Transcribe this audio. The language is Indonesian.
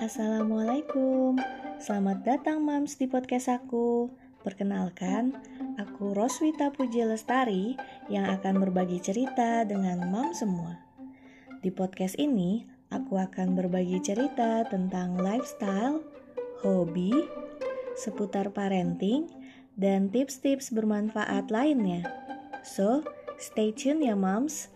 Assalamualaikum. Selamat datang Mams di podcast aku. Perkenalkan, aku Roswita Puji Lestari Yang akan berbagi cerita dengan Mams semua. Di podcast ini, aku akan berbagi cerita tentang lifestyle, hobi, seputar parenting, dan tips-tips bermanfaat lainnya. So, Stay tuned, your moms.